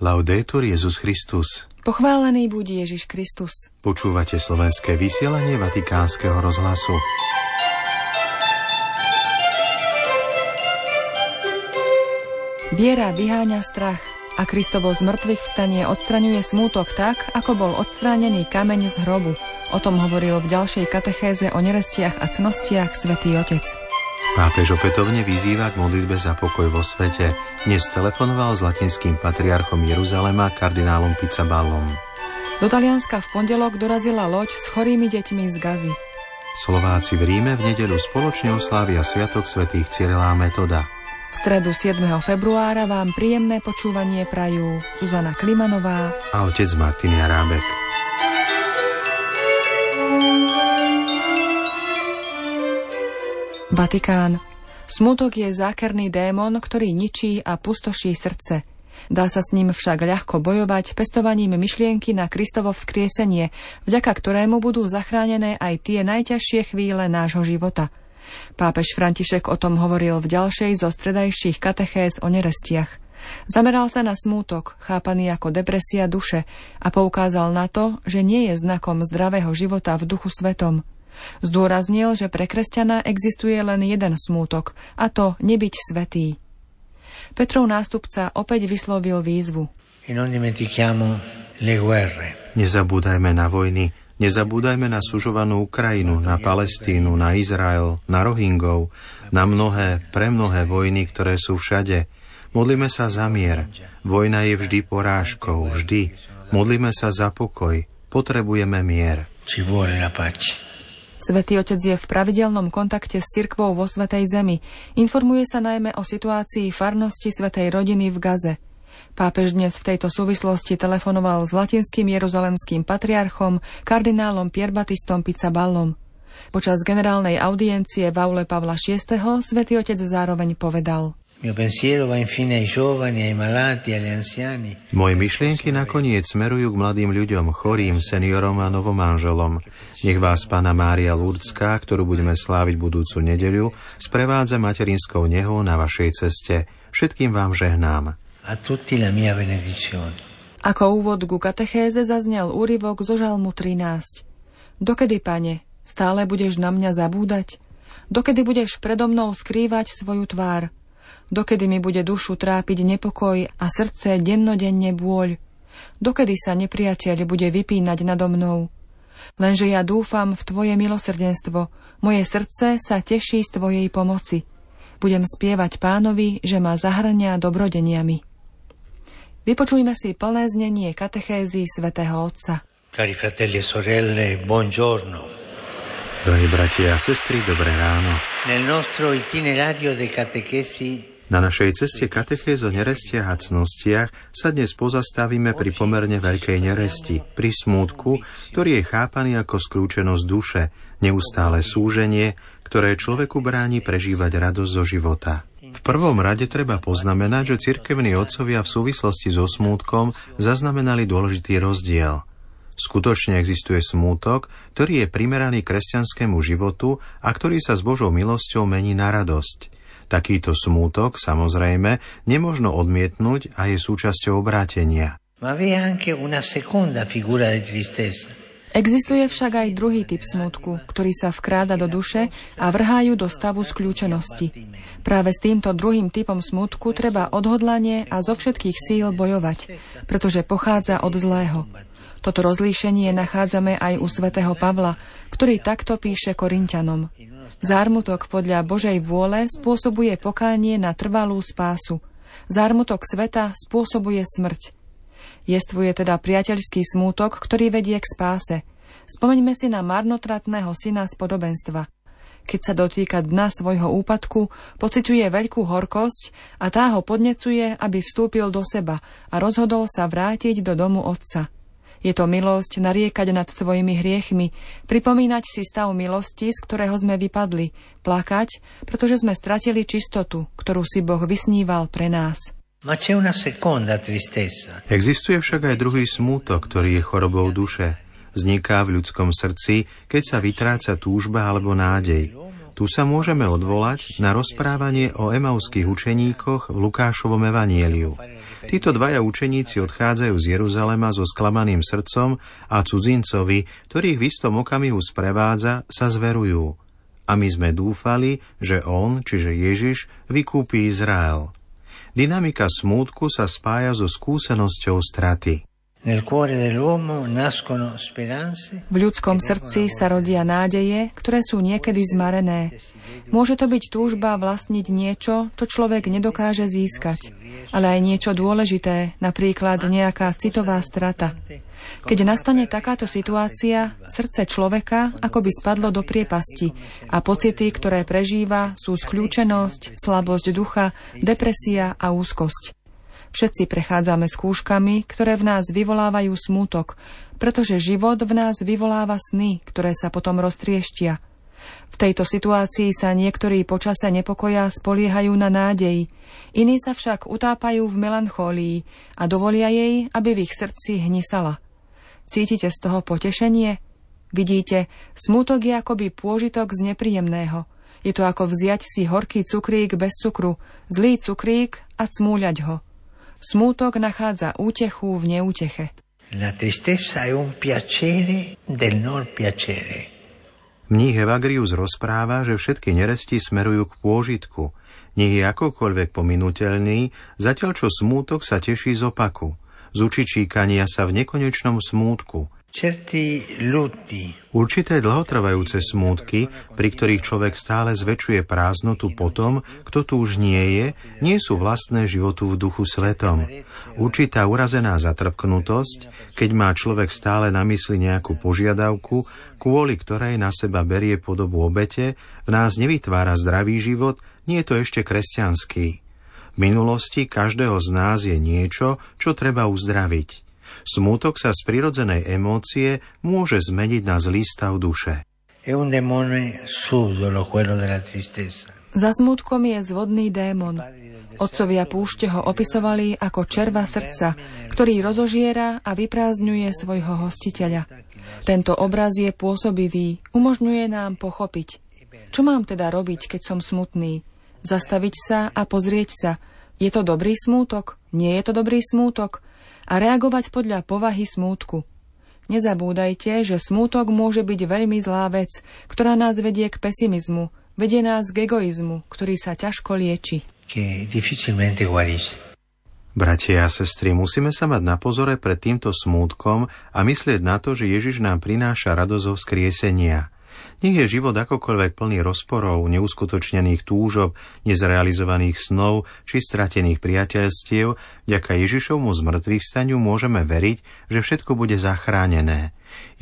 Laudetur Jezus Christus. Pochválený buď Ježiš Kristus. Počúvate slovenské vysielanie Vatikánskeho rozhlasu. Viera vyháňa strach a Kristovo z mŕtvych vstanie odstraňuje smútok tak, ako bol odstránený kameň z hrobu. O tom hovoril v ďalšej katechéze o nerestiach a cnostiach svätý Otec. Pápež opätovne vyzýva k modlitbe za pokoj vo svete. Dnes telefonoval s latinským patriarchom Jeruzalema kardinálom Pizzaballom. Do Talianska v pondelok dorazila loď s chorými deťmi z Gazy. Slováci v Ríme v nedeľu spoločne oslávia Sviatok svätých Cyrila Metoda. V stredu 7. februára vám príjemné počúvanie prajú Zuzana Klimanová a otec Martin Jarábek. Vatikán. Smutok je zákerný démon, ktorý ničí a pustoší srdce. Dá sa s ním však ľahko bojovať pestovaním myšlienky na Kristovo vzkriesenie, vďaka ktorému budú zachránené aj tie najťažšie chvíle nášho života. Pápež František o tom hovoril v ďalšej zo stredajších katechéz o nerestiach. Zameral sa na smútok, chápaný ako depresia duše a poukázal na to, že nie je znakom zdravého života v duchu svetom. Zdôraznil, že pre kresťana existuje len jeden smútok, a to nebyť svetý. Petrov nástupca opäť vyslovil výzvu. Nezabúdajme na vojny, nezabúdajme na sužovanú Ukrajinu, na Palestínu, na Izrael, na Rohingov, na mnohé, pre mnohé vojny, ktoré sú všade. Modlíme sa za mier. Vojna je vždy porážkou, vždy. Modlíme sa za pokoj. Potrebujeme mier. Ci vuole la pace. Svetý Otec je v pravidelnom kontakte s cirkvou vo Svetej Zemi. Informuje sa najmä o situácii farnosti Svetej rodiny v Gaze. Pápež dnes v tejto súvislosti telefonoval s latinským jeruzalemským patriarchom kardinálom Pierbatistom Pizzaballom. Počas generálnej audiencie v aule Pavla VI. svätý Otec zároveň povedal – moje myšlienky nakoniec smerujú k mladým ľuďom, chorým, seniorom a novomanželom. Nech vás Pána Mária Lurdská, ktorú budeme sláviť budúcu nedeľu, sprevádza materinskou nehou na vašej ceste. Všetkým vám žehnám. Ako úvod ku katechéze zaznel úryvok zo žalmu 13. Dokedy, pane, stále budeš na mňa zabúdať? Dokedy budeš predo mnou skrývať svoju tvár? Dokedy mi bude dušu trápiť nepokoj a srdce dennodenne bôľ? Dokedy sa nepriateľ bude vypínať nado mnou? Lenže ja dúfam v Tvoje milosrdenstvo. Moje srdce sa teší z Tvojej pomoci. Budem spievať pánovi, že ma zahrňa dobrodeniami. Vypočujme si plné znenie katechézy svätého Otca. Cari fratelli e sorelle, buongiorno. Drahí bratia a sestry, dobré ráno. Nel nostro itinerario de catechesi na našej ceste katechéz o nerestiach a cnostiach sa dnes pozastavíme pri pomerne veľkej neresti, pri smútku, ktorý je chápaný ako skľúčenosť duše, neustále súženie, ktoré človeku bráni prežívať radosť zo života. V prvom rade treba poznamenať, že cirkevní otcovia v súvislosti so smútkom zaznamenali dôležitý rozdiel. Skutočne existuje smútok, ktorý je primeraný kresťanskému životu a ktorý sa s Božou milosťou mení na radosť. Takýto smútok, samozrejme, nemožno odmietnúť a je súčasťou obrátenia. Existuje však aj druhý typ smútku, ktorý sa vkráda do duše a vrhajú do stavu skľúčenosti. Práve s týmto druhým typom smútku treba odhodlanie a zo všetkých síl bojovať, pretože pochádza od zlého. Toto rozlíšenie nachádzame aj u svätého Pavla, ktorý takto píše Korintianom. Zármutok podľa Božej vôle spôsobuje pokánie na trvalú spásu. Zármutok sveta spôsobuje smrť. Jestvuje teda priateľský smútok, ktorý vedie k spáse. Spomeňme si na marnotratného syna z podobenstva. Keď sa dotýka dna svojho úpadku, pociťuje veľkú horkosť a tá ho podnecuje, aby vstúpil do seba a rozhodol sa vrátiť do domu otca. Je to milosť nariekať nad svojimi hriechmi, pripomínať si stav milosti, z ktorého sme vypadli, plakať, pretože sme stratili čistotu, ktorú si Boh vysníval pre nás. Existuje však aj druhý smútok, ktorý je chorobou duše. Vzniká v ľudskom srdci, keď sa vytráca túžba alebo nádej. Tu sa môžeme odvolať na rozprávanie o emauských učeníkoch v Lukášovom evanieliu. Títo dvaja učeníci odchádzajú z Jeruzalema so sklamaným srdcom a cudzincovi, ktorých v istom okamihu sprevádza, sa zverujú. A my sme dúfali, že on, čiže Ježiš, vykúpi Izrael. Dynamika smútku sa spája so skúsenosťou straty. V ľudskom srdci sa rodia nádeje, ktoré sú niekedy zmarené. Môže to byť túžba vlastniť niečo, čo človek nedokáže získať, ale aj niečo dôležité, napríklad nejaká citová strata. Keď nastane takáto situácia, srdce človeka ako by spadlo do priepasti a pocity, ktoré prežíva, sú skľúčenosť, slabosť ducha, depresia a úzkosť. Všetci prechádzame skúškami, ktoré v nás vyvolávajú smútok, pretože život v nás vyvoláva sny, ktoré sa potom roztrieštia. V tejto situácii sa niektorí počase nepokoja spoliehajú na nádej, iní sa však utápajú v melanchólii a dovolia jej, aby v ich srdci hnisala. Cítite z toho potešenie? Vidíte, smútok je akoby pôžitok z nepríjemného. Je to ako vziať si horký cukrík bez cukru, zlý cukrík a cmúľať ho. Smútok nachádza útechu v neúteche. La tristezza è un piacere del non piacere. Mních Evagrius rozpráva, že všetky neresti smerujú k pôžitku, nech je akokoľvek pominutelný, zatiaľ čo smútok sa teší z opaku, z učičíkania sa v nekonečnom smútku – Určité dlhotrvajúce smútky, pri ktorých človek stále zväčšuje prázdnotu po tom, kto tu už nie je, nie sú vlastné životu v duchu svetom. Určitá urazená zatrpknutosť, keď má človek stále na mysli nejakú požiadavku, kvôli ktorej na seba berie podobu obete, v nás nevytvára zdravý život, nie je to ešte kresťanský. V minulosti každého z nás je niečo, čo treba uzdraviť. Smútok sa z prirodzenej emócie môže zmeniť na zlý stav duše. Za smútkom je zvodný démon. Otcovia púšte ho opisovali ako červa srdca, ktorý rozožiera a vyprázdňuje svojho hostiteľa. Tento obraz je pôsobivý, umožňuje nám pochopiť. Čo mám teda robiť, keď som smutný? Zastaviť sa a pozrieť sa. Je to dobrý smútok? Nie je to dobrý smútok? A reagovať podľa povahy smútku. Nezabúdajte, že smútok môže byť veľmi zlá vec, ktorá nás vedie k pesimizmu, vedie nás k egoizmu, ktorý sa ťažko lieči. Bratia a sestry, musíme sa mať na pozore pred týmto smútkom a myslieť na to, že Ježiš nám prináša radosť zo vzkriesenia – nech je život akokoľvek plný rozporov, neuskutočnených túžob, nezrealizovaných snov či stratených priateľstiev, vďaka Ježišovmu zmrtvých staniu môžeme veriť, že všetko bude zachránené.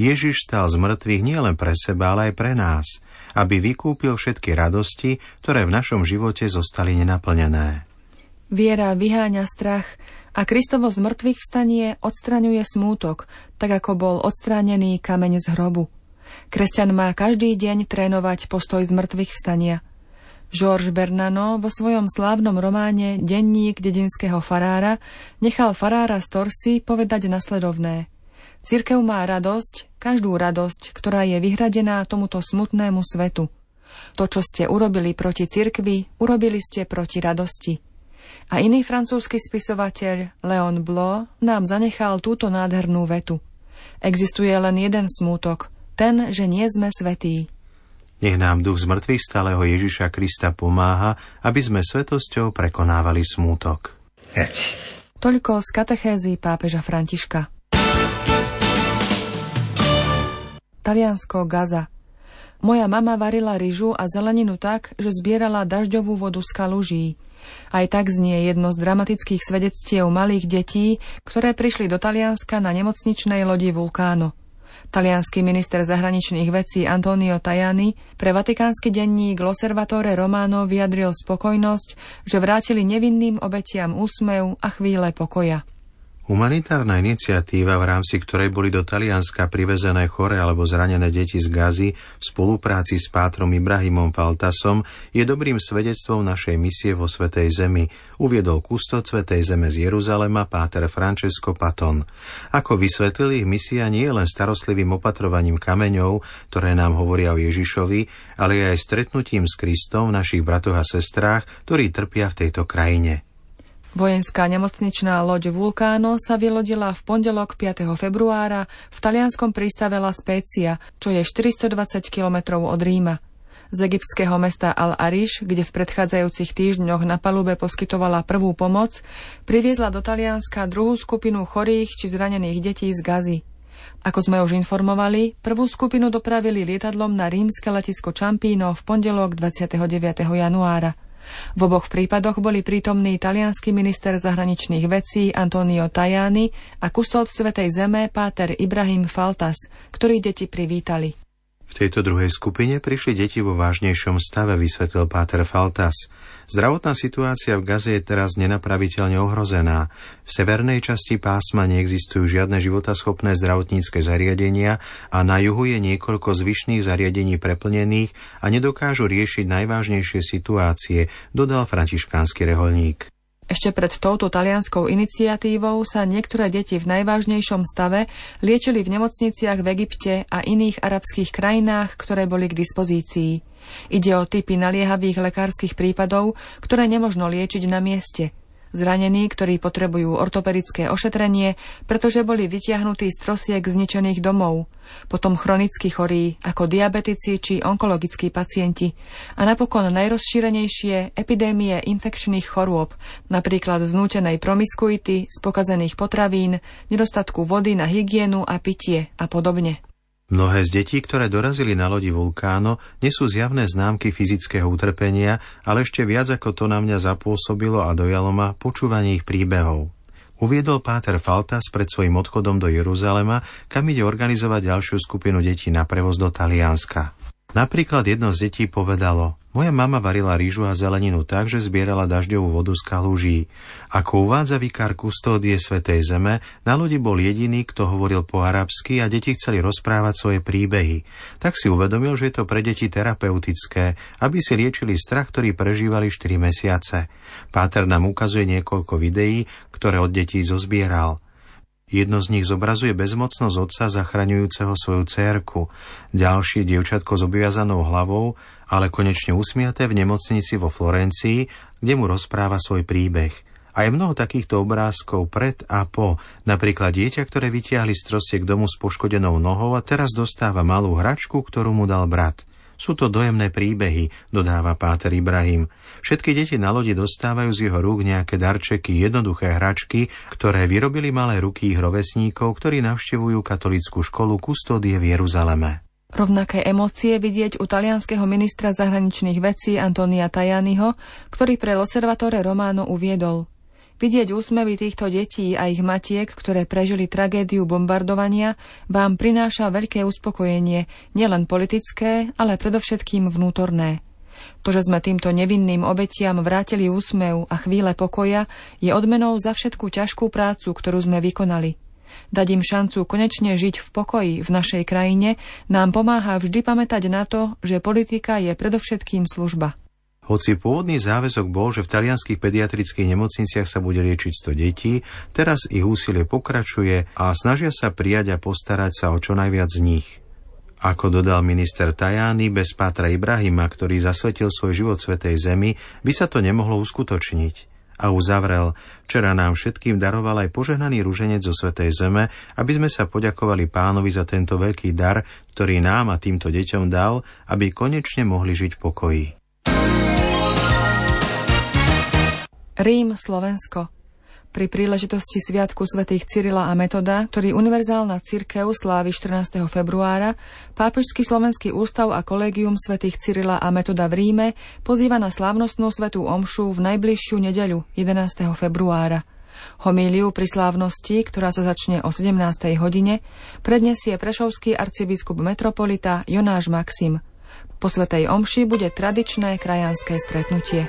Ježiš stal z mŕtvych nielen pre seba, ale aj pre nás, aby vykúpil všetky radosti, ktoré v našom živote zostali nenaplnené. Viera vyháňa strach a Kristovo zmrtvých vstanie odstraňuje smútok, tak ako bol odstránený kameň z hrobu. Kresťan má každý deň trénovať postoj z mŕtvych vstania. Georges Bernano vo svojom slávnom románe Denník dedinského farára nechal farára z Torsy povedať nasledovné. Cirkev má radosť, každú radosť, ktorá je vyhradená tomuto smutnému svetu. To, čo ste urobili proti cirkvi, urobili ste proti radosti. A iný francúzsky spisovateľ, Leon Blo, nám zanechal túto nádhernú vetu. Existuje len jeden smútok, ten, že nie sme svetí. Nech nám duch zmrtvých stáleho Ježiša Krista pomáha, aby sme svetosťou prekonávali smútok. Toľko z katechézy pápeža Františka. Taliansko Gaza. Moja mama varila ryžu a zeleninu tak, že zbierala dažďovú vodu z kaluží. Aj tak znie jedno z dramatických svedectiev malých detí, ktoré prišli do Talianska na nemocničnej lodi Vulkáno. Talianský minister zahraničných vecí Antonio Tajani pre vatikánsky denník L'Osservatore Romano vyjadril spokojnosť, že vrátili nevinným obetiam úsmev a chvíle pokoja. Humanitárna iniciatíva, v rámci ktorej boli do Talianska privezené chore alebo zranené deti z Gazy v spolupráci s pátrom Ibrahimom Faltasom, je dobrým svedectvom našej misie vo Svetej Zemi, uviedol kustod Svetej Zeme z Jeruzalema páter Francesco Paton. Ako vysvetlili, ich misia nie je len starostlivým opatrovaním kameňov, ktoré nám hovoria o Ježišovi, ale aj stretnutím s Kristom v našich bratoch a sestrách, ktorí trpia v tejto krajine. Vojenská nemocničná loď Vulkáno sa vylodila v pondelok 5. februára v talianskom prístave La Spezia, čo je 420 kilometrov od Ríma. Z egyptského mesta Al-Arish, kde v predchádzajúcich týždňoch na palube poskytovala prvú pomoc, priviezla do Talianska druhú skupinu chorých či zranených detí z Gazy. Ako sme už informovali, prvú skupinu dopravili lietadlom na rímske letisko Čampíno v pondelok 29. januára. V oboch prípadoch boli prítomní talianský minister zahraničných vecí Antonio Tajani a kustod Svetej Zeme Páter Ibrahim Faltas, ktorí deti privítali. V tejto druhej skupine prišli deti vo vážnejšom stave, vysvetlil Páter Faltas. Zdravotná situácia v Gaze je teraz nenapraviteľne ohrozená. V severnej časti pásma neexistujú žiadne životaschopné zdravotnícke zariadenia a na juhu je niekoľko zvyšných zariadení preplnených a nedokážu riešiť najvážnejšie situácie, dodal františkánsky reholník. Ešte pred touto talianskou iniciatívou sa niektoré deti v najvážnejšom stave liečili v nemocniciach v Egypte a iných arabských krajinách, ktoré boli k dispozícii. Ide o typy naliehavých lekárskych prípadov, ktoré nemožno liečiť na mieste – Zranení, ktorí potrebujú ortopedické ošetrenie, pretože boli vytiahnutí z trosiek zničených domov. Potom chronicky chorí, ako diabetici či onkologickí pacienti. A napokon najrozšírenejšie epidémie infekčných chorôb, napríklad znútenej promiskuity, z pokazených potravín, nedostatku vody na hygienu a pitie a podobne. Mnohé z detí, ktoré dorazili na lodi Vulkáno, nesú zjavné známky fyzického utrpenia, ale ešte viac ako to na mňa zapôsobilo a dojalo ma počúvanie ich príbehov. Uviedol Páter Faltas pred svojim odchodom do Jeruzalema, kam ide organizovať ďalšiu skupinu detí na prevoz do Talianska. Napríklad jedno z detí povedalo, moja mama varila rýžu a zeleninu tak, že zbierala dažďovú vodu z kalúží. Ako uvádza vikár kustódie Svetej Zeme, na lodi bol jediný, kto hovoril po arabsky a deti chceli rozprávať svoje príbehy. Tak si uvedomil, že je to pre deti terapeutické, aby si liečili strach, ktorý prežívali 4 mesiace. Páter nám ukazuje niekoľko videí, ktoré od detí zozbieral – Jedno z nich zobrazuje bezmocnosť otca zachraňujúceho svoju cérku, ďalšie dievčatko s obviazanou hlavou, ale konečne usmiaté v nemocnici vo Florencii, kde mu rozpráva svoj príbeh. A je mnoho takýchto obrázkov pred a po, napríklad dieťa, ktoré vytiahli z trosiek domu s poškodenou nohou a teraz dostáva malú hračku, ktorú mu dal brat. Sú to dojemné príbehy, dodáva Páter Ibrahim. Všetky deti na lodi dostávajú z jeho rúk nejaké darčeky, jednoduché hračky, ktoré vyrobili malé ruky ich rovesníkov, ktorí navštevujú katolickú školu Kustódie v Jeruzaleme. Rovnaké emócie vidieť u talianského ministra zahraničných vecí Antonia Tajaniho, ktorý pre Loservatore Romano uviedol – Vidieť úsmevy týchto detí a ich matiek, ktoré prežili tragédiu bombardovania, vám prináša veľké uspokojenie, nielen politické, ale predovšetkým vnútorné. To, že sme týmto nevinným obetiam vrátili úsmev a chvíle pokoja, je odmenou za všetkú ťažkú prácu, ktorú sme vykonali. Dať im šancu konečne žiť v pokoji v našej krajine nám pomáha vždy pamätať na to, že politika je predovšetkým služba. Hoci pôvodný záväzok bol, že v talianských pediatrických nemocniciach sa bude liečiť 100 detí, teraz ich úsilie pokračuje a snažia sa prijať a postarať sa o čo najviac z nich. Ako dodal minister Tajány, bez Pátra Ibrahima, ktorý zasvetil svoj život Svetej Zemi, by sa to nemohlo uskutočniť. A uzavrel, včera nám všetkým daroval aj požehnaný ruženec zo Svetej Zeme, aby sme sa poďakovali pánovi za tento veľký dar, ktorý nám a týmto deťom dal, aby konečne mohli žiť v pokoji. Rím, Slovensko. Pri príležitosti Sviatku svätých Cyrila a Metoda, ktorý Univerzálna cirkev slávi 14. februára, Pápežský slovenský ústav a kolégium svätých Cyrila a Metoda v Ríme pozýva na slávnostnú svetú omšu v najbližšiu nedeľu 11. februára. Homíliu pri slávnosti, ktorá sa začne o 17. hodine, predniesie prešovský arcibiskup metropolita Jonáš Maxim. Po svetej omši bude tradičné krajanské stretnutie.